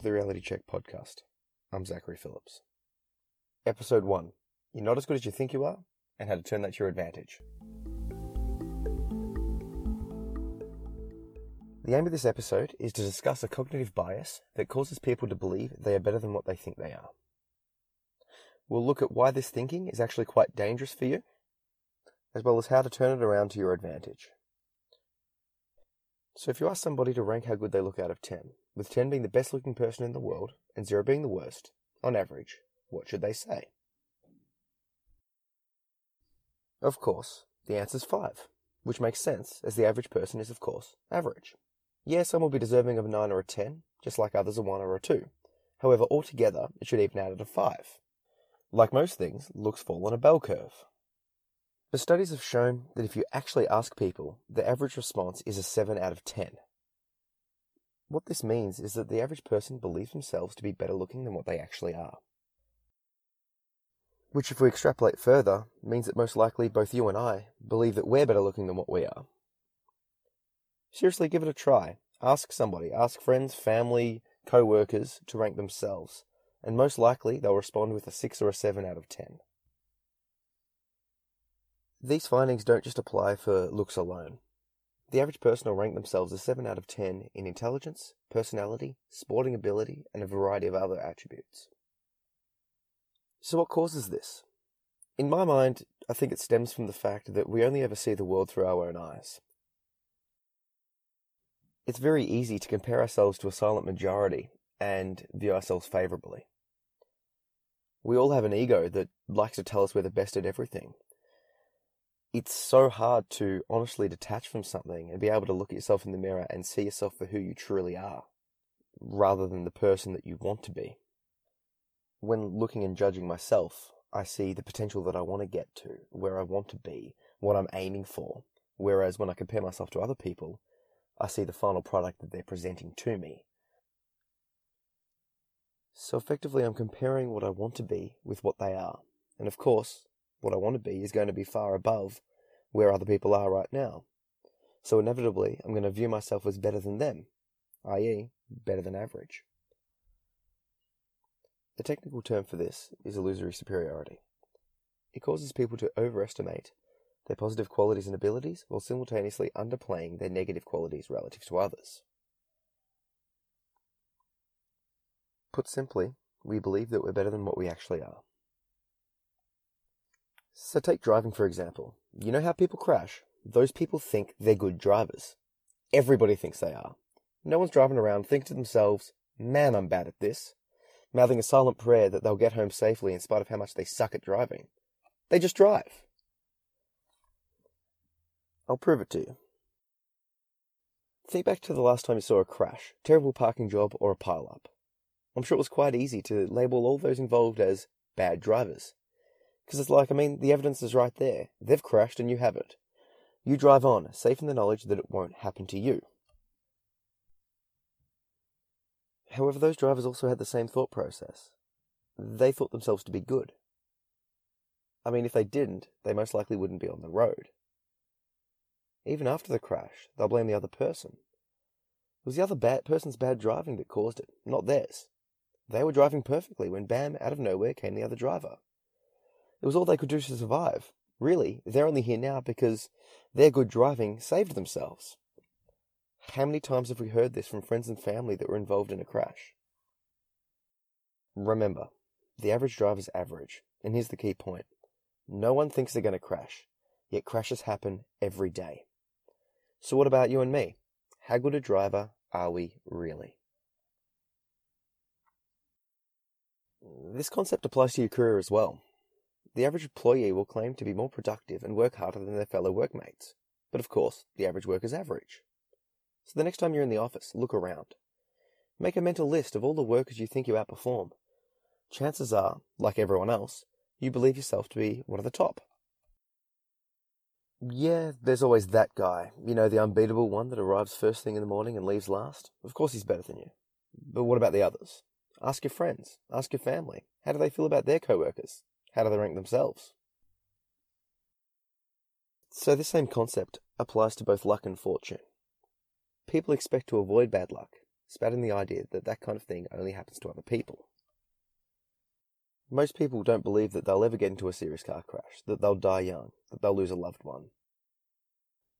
to the Reality Check podcast. I'm Zachary Phillips. Episode 1 You're not as good as you think you are, and how to turn that to your advantage. The aim of this episode is to discuss a cognitive bias that causes people to believe they are better than what they think they are. We'll look at why this thinking is actually quite dangerous for you, as well as how to turn it around to your advantage. So, if you ask somebody to rank how good they look out of 10, with 10 being the best looking person in the world and 0 being the worst, on average, what should they say? Of course, the answer is 5, which makes sense, as the average person is, of course, average. Yeah, some will be deserving of a 9 or a 10, just like others a 1 or a 2. However, altogether, it should even out at a 5. Like most things, looks fall on a bell curve. The studies have shown that if you actually ask people, the average response is a 7 out of 10. What this means is that the average person believes themselves to be better looking than what they actually are. Which, if we extrapolate further, means that most likely both you and I believe that we're better looking than what we are. Seriously, give it a try. Ask somebody, ask friends, family, co workers to rank themselves, and most likely they'll respond with a 6 or a 7 out of 10. These findings don't just apply for looks alone. The average person will rank themselves a 7 out of 10 in intelligence, personality, sporting ability, and a variety of other attributes. So, what causes this? In my mind, I think it stems from the fact that we only ever see the world through our own eyes. It's very easy to compare ourselves to a silent majority and view ourselves favourably. We all have an ego that likes to tell us we're the best at everything, it's so hard to honestly detach from something and be able to look at yourself in the mirror and see yourself for who you truly are, rather than the person that you want to be. When looking and judging myself, I see the potential that I want to get to, where I want to be, what I'm aiming for. Whereas when I compare myself to other people, I see the final product that they're presenting to me. So effectively, I'm comparing what I want to be with what they are. And of course, what I want to be is going to be far above where other people are right now. So inevitably, I'm going to view myself as better than them, i.e., better than average. The technical term for this is illusory superiority. It causes people to overestimate their positive qualities and abilities while simultaneously underplaying their negative qualities relative to others. Put simply, we believe that we're better than what we actually are. So take driving for example. You know how people crash? Those people think they're good drivers. Everybody thinks they are. No one's driving around thinking to themselves, man, I'm bad at this. Mouthing a silent prayer that they'll get home safely in spite of how much they suck at driving. They just drive. I'll prove it to you. Think back to the last time you saw a crash, terrible parking job, or a pile-up. I'm sure it was quite easy to label all those involved as bad drivers. Because it's like, I mean, the evidence is right there. They've crashed and you haven't. You drive on, safe in the knowledge that it won't happen to you. However, those drivers also had the same thought process. They thought themselves to be good. I mean, if they didn't, they most likely wouldn't be on the road. Even after the crash, they'll blame the other person. It was the other bad person's bad driving that caused it, not theirs. They were driving perfectly when bam, out of nowhere came the other driver. It was all they could do to survive. Really, they're only here now because their good driving saved themselves. How many times have we heard this from friends and family that were involved in a crash? Remember, the average driver's average, and here's the key point. No one thinks they're going to crash, yet crashes happen every day. So what about you and me? How good a driver are we really? This concept applies to your career as well. The average employee will claim to be more productive and work harder than their fellow workmates. But of course, the average worker's average. So the next time you're in the office, look around. Make a mental list of all the workers you think you outperform. Chances are, like everyone else, you believe yourself to be one of the top. Yeah, there's always that guy. You know, the unbeatable one that arrives first thing in the morning and leaves last. Of course he's better than you. But what about the others? Ask your friends. Ask your family. How do they feel about their co-workers? How do they rank themselves? So, this same concept applies to both luck and fortune. People expect to avoid bad luck, spouting the idea that that kind of thing only happens to other people. Most people don't believe that they'll ever get into a serious car crash, that they'll die young, that they'll lose a loved one.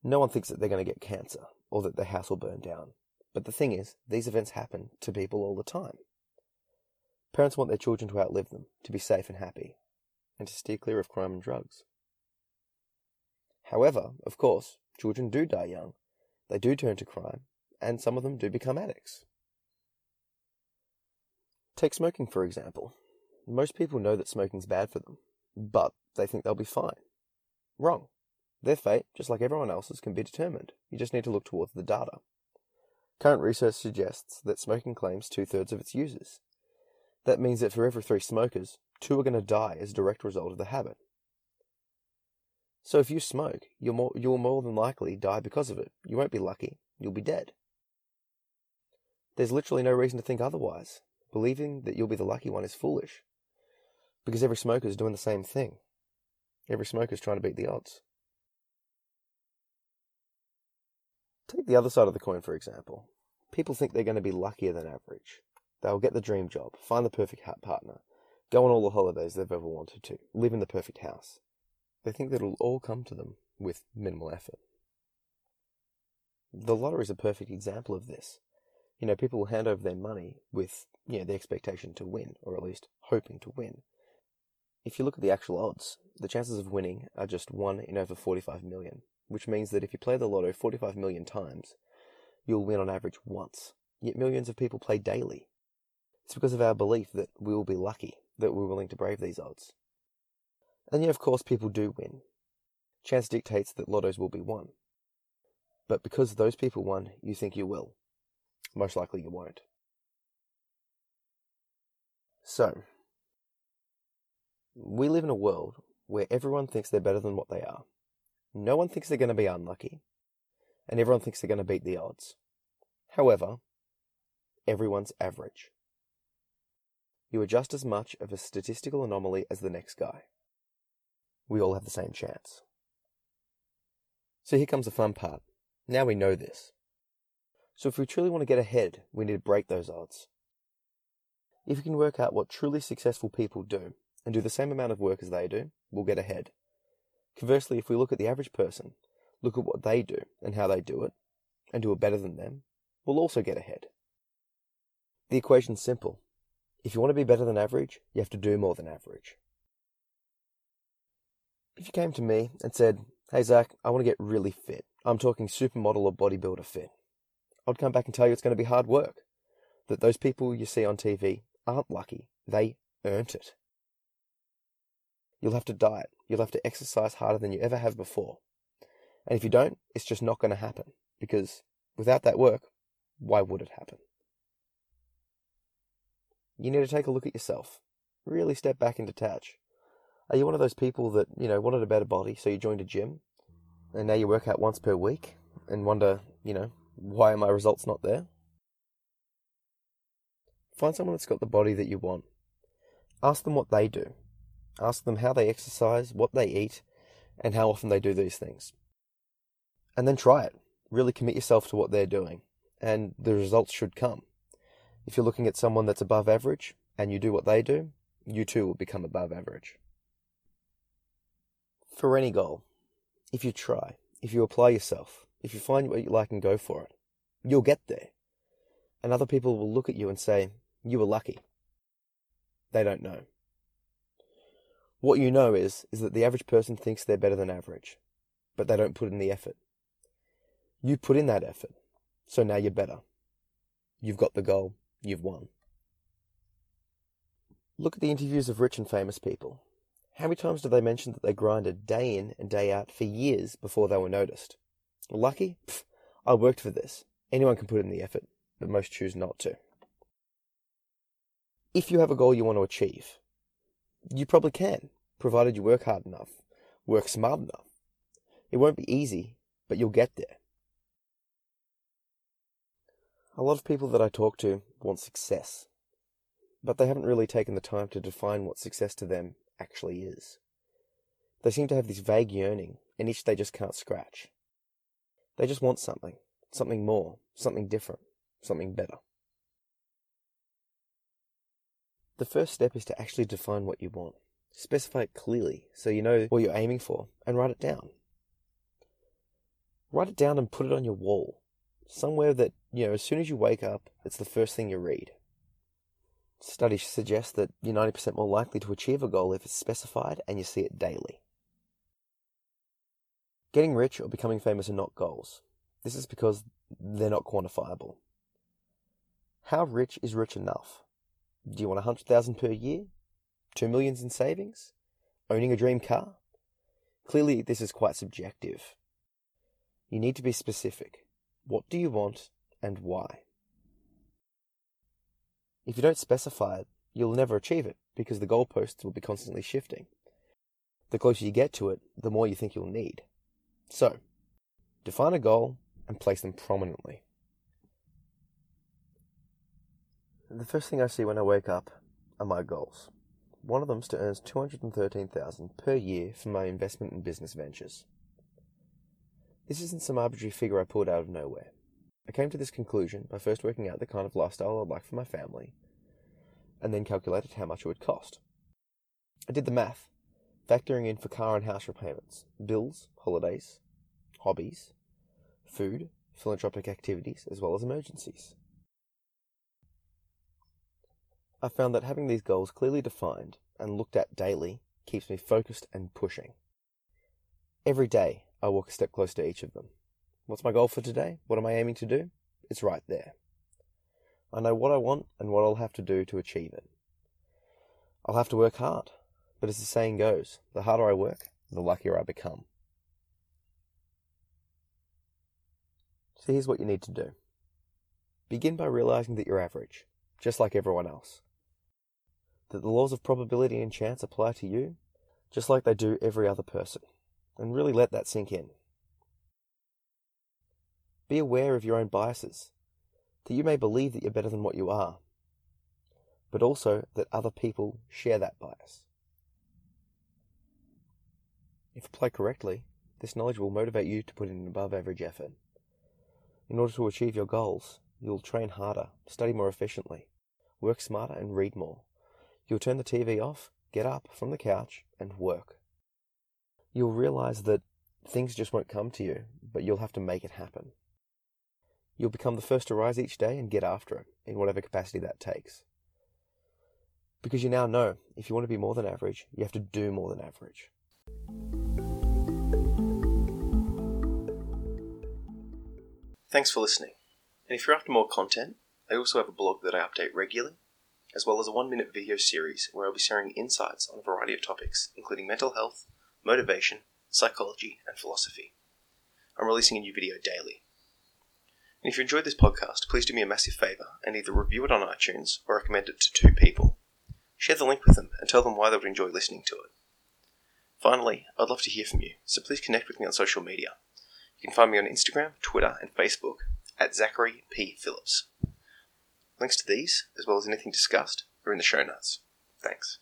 No one thinks that they're going to get cancer or that their house will burn down. But the thing is, these events happen to people all the time. Parents want their children to outlive them, to be safe and happy, and to steer clear of crime and drugs. However, of course, children do die young. They do turn to crime, and some of them do become addicts. Take smoking, for example. Most people know that smoking's bad for them, but they think they'll be fine. Wrong. Their fate, just like everyone else's, can be determined. You just need to look towards the data. Current research suggests that smoking claims two thirds of its users. That means that for every three smokers, two are going to die as a direct result of the habit. So if you smoke, you'll more, you'll more than likely die because of it. You won't be lucky, you'll be dead. There's literally no reason to think otherwise. Believing that you'll be the lucky one is foolish. Because every smoker is doing the same thing. Every smoker is trying to beat the odds. Take the other side of the coin, for example. People think they're going to be luckier than average. They'll get the dream job, find the perfect partner, go on all the holidays they've ever wanted to, live in the perfect house. They think that it'll all come to them with minimal effort. The lottery is a perfect example of this. You know, people will hand over their money with, you know, the expectation to win, or at least hoping to win. If you look at the actual odds, the chances of winning are just 1 in over 45 million which means that if you play the lotto 45 million times, you'll win on average once. Yet millions of people play daily. It's because of our belief that we will be lucky, that we're willing to brave these odds. And yet, of course, people do win. Chance dictates that lottos will be won. But because those people won, you think you will. Most likely you won't. So, we live in a world where everyone thinks they're better than what they are. No one thinks they're going to be unlucky, and everyone thinks they're going to beat the odds. However, everyone's average. You are just as much of a statistical anomaly as the next guy. We all have the same chance. So here comes the fun part. Now we know this. So if we truly want to get ahead, we need to break those odds. If we can work out what truly successful people do and do the same amount of work as they do, we'll get ahead. Conversely, if we look at the average person, look at what they do and how they do it, and do it better than them, we'll also get ahead. The equation's simple. If you want to be better than average, you have to do more than average. If you came to me and said, Hey Zach, I want to get really fit, I'm talking supermodel or bodybuilder fit, I'd come back and tell you it's going to be hard work. That those people you see on TV aren't lucky, they earned it. You'll have to diet. You'll have to exercise harder than you ever have before. And if you don't, it's just not going to happen. Because without that work, why would it happen? You need to take a look at yourself. Really step back and detach. Are you one of those people that, you know, wanted a better body, so you joined a gym, and now you work out once per week, and wonder, you know, why are my results not there? Find someone that's got the body that you want. Ask them what they do. Ask them how they exercise, what they eat, and how often they do these things. And then try it. Really commit yourself to what they're doing, and the results should come. If you're looking at someone that's above average and you do what they do, you too will become above average. For any goal, if you try, if you apply yourself, if you find what you like and go for it, you'll get there. And other people will look at you and say, You were lucky. They don't know. What you know is, is that the average person thinks they're better than average, but they don't put in the effort. You put in that effort, so now you're better. You've got the goal, you've won. Look at the interviews of rich and famous people. How many times do they mention that they grinded day in and day out for years before they were noticed? Lucky? Pfft, I worked for this. Anyone can put in the effort, but most choose not to. If you have a goal you want to achieve, you probably can, provided you work hard enough, work smart enough. It won't be easy, but you'll get there. A lot of people that I talk to want success, but they haven't really taken the time to define what success to them actually is. They seem to have this vague yearning, an itch they just can't scratch. They just want something, something more, something different, something better. The first step is to actually define what you want. Specify it clearly so you know what you're aiming for and write it down. Write it down and put it on your wall. Somewhere that, you know, as soon as you wake up, it's the first thing you read. Studies suggest that you're 90% more likely to achieve a goal if it's specified and you see it daily. Getting rich or becoming famous are not goals. This is because they're not quantifiable. How rich is rich enough? Do you want a hundred thousand per year? Two millions in savings? Owning a dream car? Clearly, this is quite subjective. You need to be specific. What do you want and why? If you don't specify it, you'll never achieve it because the goalposts will be constantly shifting. The closer you get to it, the more you think you'll need. So, define a goal and place them prominently. The first thing I see when I wake up are my goals. One of them is to earn 213,000 per year from my investment in business ventures. This isn't some arbitrary figure I pulled out of nowhere. I came to this conclusion by first working out the kind of lifestyle I'd like for my family, and then calculated how much it would cost. I did the math, factoring in for car and house repayments, bills, holidays, hobbies, food, philanthropic activities, as well as emergencies. I found that having these goals clearly defined and looked at daily keeps me focused and pushing. Every day, I walk a step closer to each of them. What's my goal for today? What am I aiming to do? It's right there. I know what I want and what I'll have to do to achieve it. I'll have to work hard, but as the saying goes, the harder I work, the luckier I become. So here's what you need to do. Begin by realizing that you're average, just like everyone else. That the laws of probability and chance apply to you, just like they do every other person. And really let that sink in. Be aware of your own biases, that you may believe that you're better than what you are, but also that other people share that bias. If applied correctly, this knowledge will motivate you to put in an above average effort. In order to achieve your goals, you'll train harder, study more efficiently, work smarter, and read more. You'll turn the TV off, get up from the couch, and work. You'll realize that things just won't come to you, but you'll have to make it happen. You'll become the first to rise each day and get after it, in whatever capacity that takes. Because you now know if you want to be more than average, you have to do more than average. Thanks for listening. And if you're after more content, I also have a blog that I update regularly, as well as a one minute video series where I'll be sharing insights on a variety of topics, including mental health, motivation, psychology, and philosophy. I'm releasing a new video daily. And if you enjoyed this podcast, please do me a massive favour and either review it on iTunes or recommend it to two people. Share the link with them and tell them why they would enjoy listening to it. Finally, I'd love to hear from you, so please connect with me on social media. You can find me on Instagram, Twitter, and Facebook at Zachary P. Phillips. Links to these, as well as anything discussed, are in the show notes. Thanks.